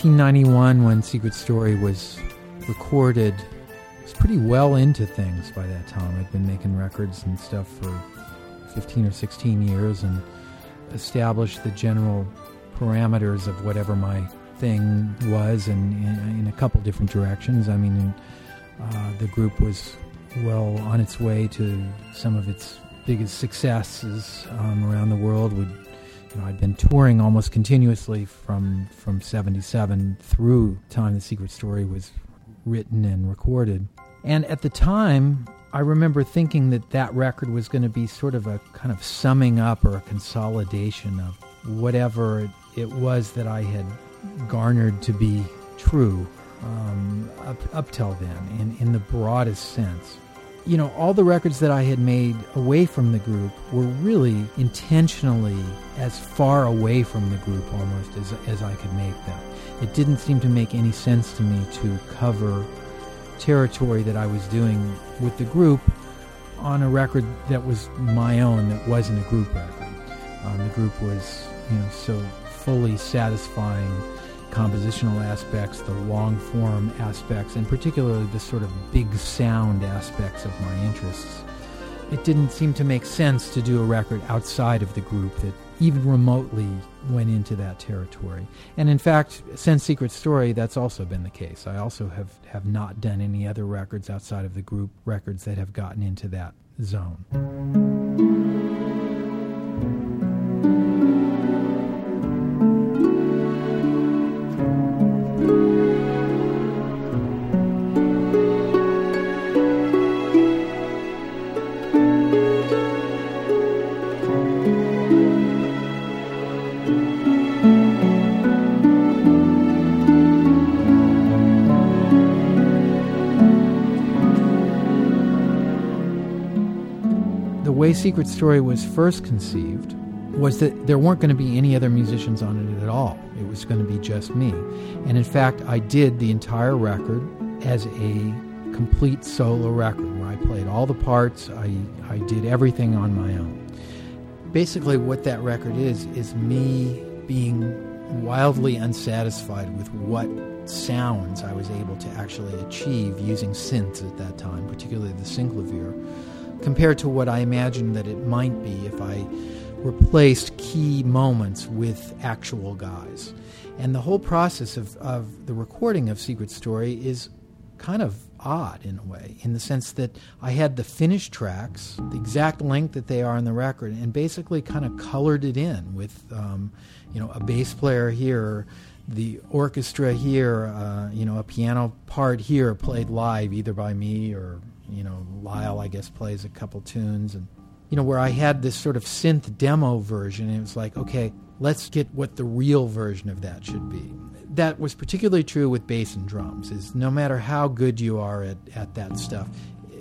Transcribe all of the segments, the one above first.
By 1991, when Secret Story was recorded, I was pretty well into things by that time. I'd been making records and stuff for 15 or 16 years and established the general parameters of whatever my thing was and in, a couple different directions. I mean, uh, the group was well on its way to some of its biggest successes um, around the world. We'd you know, I'd been touring almost continuously from from '77 through time the Secret Story was written and recorded. And at the time, I remember thinking that that record was going to be sort of a kind of summing up or a consolidation of whatever it was that I had garnered to be true um, up, up till then, in, in the broadest sense you know, all the records that I had made away from the group were really intentionally as far away from the group almost as, as I could make them. It didn't seem to make any sense to me to cover territory that I was doing with the group on a record that was my own, that wasn't a group record. Um, the group was, you know, so fully satisfying compositional aspects, the long form aspects, and particularly the sort of big sound aspects of my interests. It didn't seem to make sense to do a record outside of the group that even remotely went into that territory. And in fact, since Secret Story, that's also been the case. I also have, have not done any other records outside of the group records that have gotten into that zone. Way Secret Story was first conceived was that there weren't going to be any other musicians on it at all. It was going to be just me. And in fact, I did the entire record as a complete solo record where I played all the parts, I, I did everything on my own. Basically, what that record is, is me being wildly unsatisfied with what sounds I was able to actually achieve using synths at that time, particularly the synclavier compared to what I imagined that it might be if I replaced key moments with actual guys. And the whole process of, of the recording of Secret Story is kind of odd in a way, in the sense that I had the finished tracks, the exact length that they are on the record, and basically kind of colored it in with, um, you know, a bass player here, the orchestra here, uh, you know, a piano part here played live either by me or you know, Lyle, I guess, plays a couple tunes, and you know, where I had this sort of synth demo version, it was like, okay, let's get what the real version of that should be. That was particularly true with bass and drums. Is no matter how good you are at, at that stuff,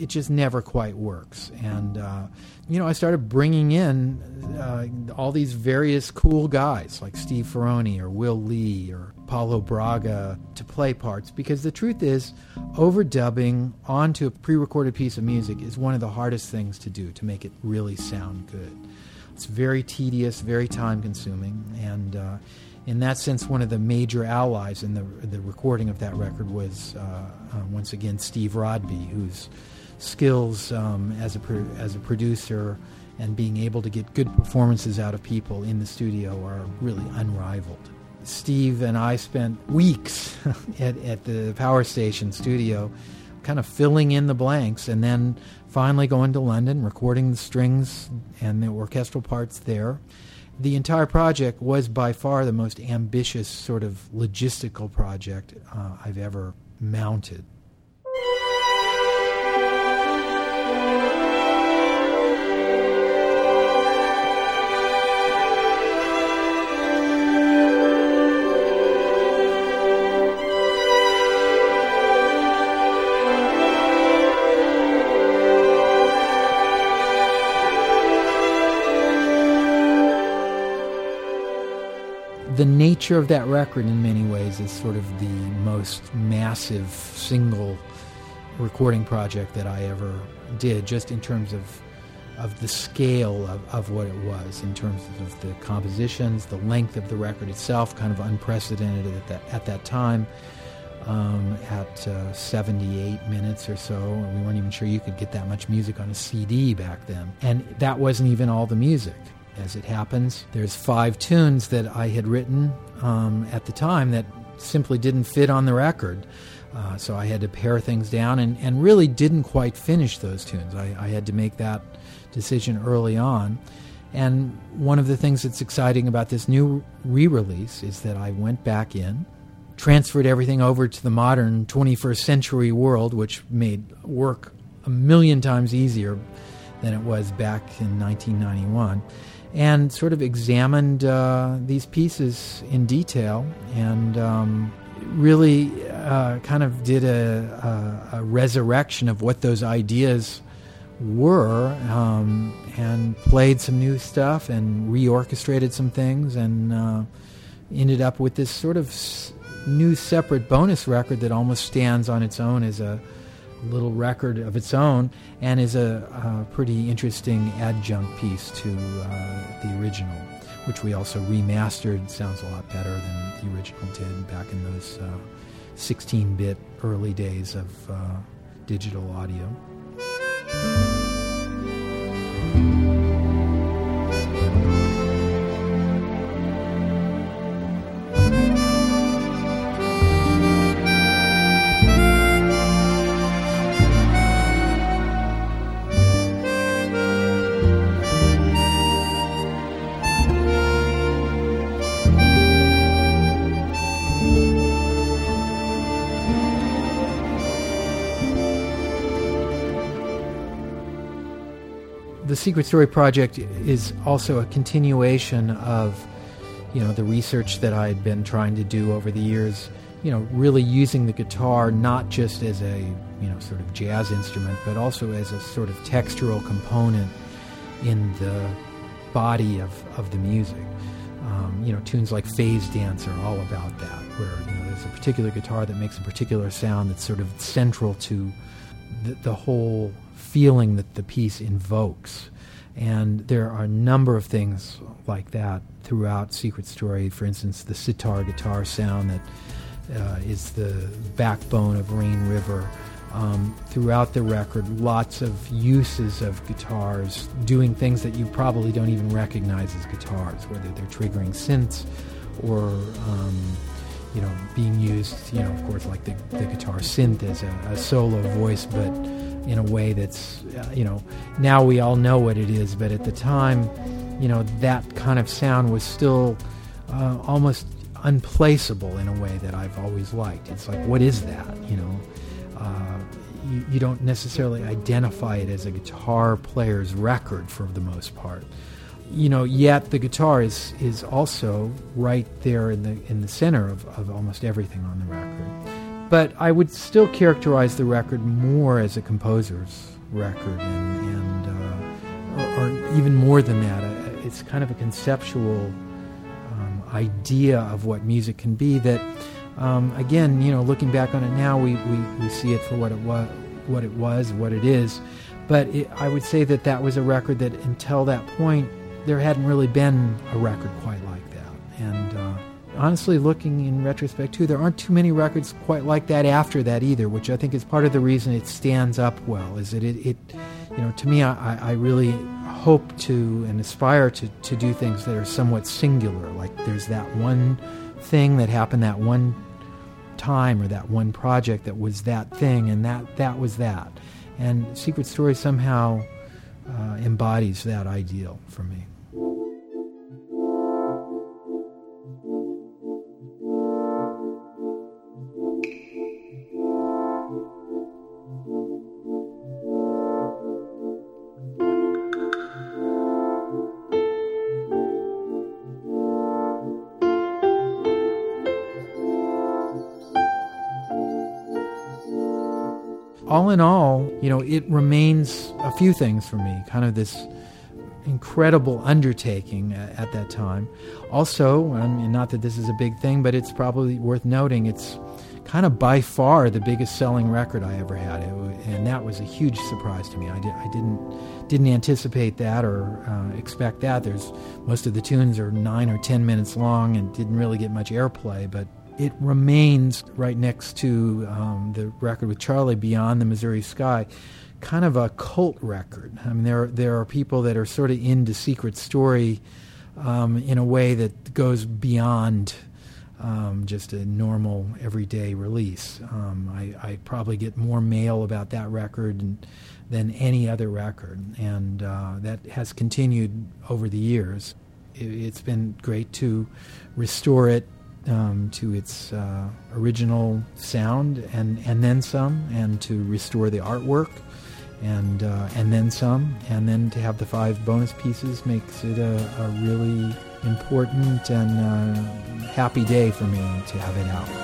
it just never quite works. And uh, you know, I started bringing in uh, all these various cool guys like Steve Ferrone or Will Lee or Paulo Braga to play parts because the truth is, overdubbing onto a pre-recorded piece of music is one of the hardest things to do to make it really sound good. It's very tedious, very time-consuming, and uh, in that sense, one of the major allies in the the recording of that record was uh, uh once again Steve Rodby, whose skills um, as a as a producer and being able to get good performances out of people in the studio are really unrivaled. Steve and I spent weeks at, at the power station studio kind of filling in the blanks and then finally going to London, recording the strings and the orchestral parts there. The entire project was by far the most ambitious sort of logistical project uh, I've ever mounted. The nature of that record, in many ways, is sort of the most massive single recording project that I ever did, just in terms of of the scale of, of what it was in terms of the compositions, the length of the record itself, kind of unprecedented at that, at that time. Um, at uh, 78 minutes or so, and we weren't even sure you could get that much music on a CD back then. And that wasn't even all the music. As it happens, there's five tunes that I had written um, at the time that simply didn't fit on the record. Uh, so I had to pare things down and, and really didn't quite finish those tunes. I, I had to make that decision early on. And one of the things that's exciting about this new re release is that I went back in, transferred everything over to the modern 21st century world, which made work a million times easier than it was back in 1991, and sort of examined uh, these pieces in detail and um, really uh, kind of did a, a, a, resurrection of what those ideas were um, and played some new stuff and reorchestrated some things and uh, ended up with this sort of s- new separate bonus record that almost stands on its own as a little record of its own and is a, a pretty interesting adjunct piece to uh, the original which we also remastered. Sounds a lot better than the original did back in those 16 uh, bit early days of uh, digital audio. The Secret Story project is also a continuation of, you know, the research that I had been trying to do over the years. You know, really using the guitar not just as a, you know, sort of jazz instrument, but also as a sort of textural component in the body of, of the music. Um, you know, tunes like Phase Dance are all about that, where you know there's a particular guitar that makes a particular sound that's sort of central to the, the whole feeling that the piece invokes. And there are a number of things like that throughout Secret Story. For instance, the sitar guitar sound that uh, is the backbone of Rain River. Um, throughout the record, lots of uses of guitars doing things that you probably don't even recognize as guitars, whether they're triggering synths or um, you know being used, you know, of course, like the, the guitar synth as a, a solo voice, but in a way that's, uh, you know, now we all know what it is, but at the time, you know, that kind of sound was still uh, almost unplaceable in a way that I've always liked. It's like, what is that? You know, uh, you, you, don't necessarily identify it as a guitar player's record for the most part. You know, yet the guitar is is also right there in the in the center of, of almost everything on the record. But I would still characterize the record more as a composer's record, and, and uh, or, or, even more than that. Uh, it's kind of a conceptual um, idea of what music can be. That, um, again, you know, looking back on it now, we, we, we see it for what it was, what it was, what it is. But it, I would say that that was a record that, until that point, there hadn't really been a record quite like that, and. Uh, honestly, looking in retrospect too, there aren't too many records quite like that after that either, which I think is part of the reason it stands up well. Is that it, it you know, to me, I, I really hope to and aspire to, to do things that are somewhat singular. Like there's that one thing that happened that one time or that one project that was that thing, and that that was that. And Secret Story somehow uh, embodies that ideal for me. All in all, you know, it remains a few things for me, kind of this incredible undertaking at that time. Also, I mean, not that this is a big thing, but it's probably worth noting, it's kind of by far the biggest selling record I ever had, and that was a huge surprise to me. I, did, didn't didn't anticipate that or uh, expect that. There's most of the tunes are nine or ten minutes long and didn't really get much airplay, but it remains right next to um, the record with Charlie, Beyond the Missouri Sky, kind of a cult record. I mean, there there are people that are sort of into Secret Story um, in a way that goes beyond um, just a normal everyday release. Um, I, I, probably get more mail about that record and, than any other record, and uh, that has continued over the years. It, has been great to restore it um, to its uh, original sound and, and then some, and to restore the artwork and uh, and then some, and then to have the five bonus pieces makes it a, a really important and uh, happy day for me to have it out.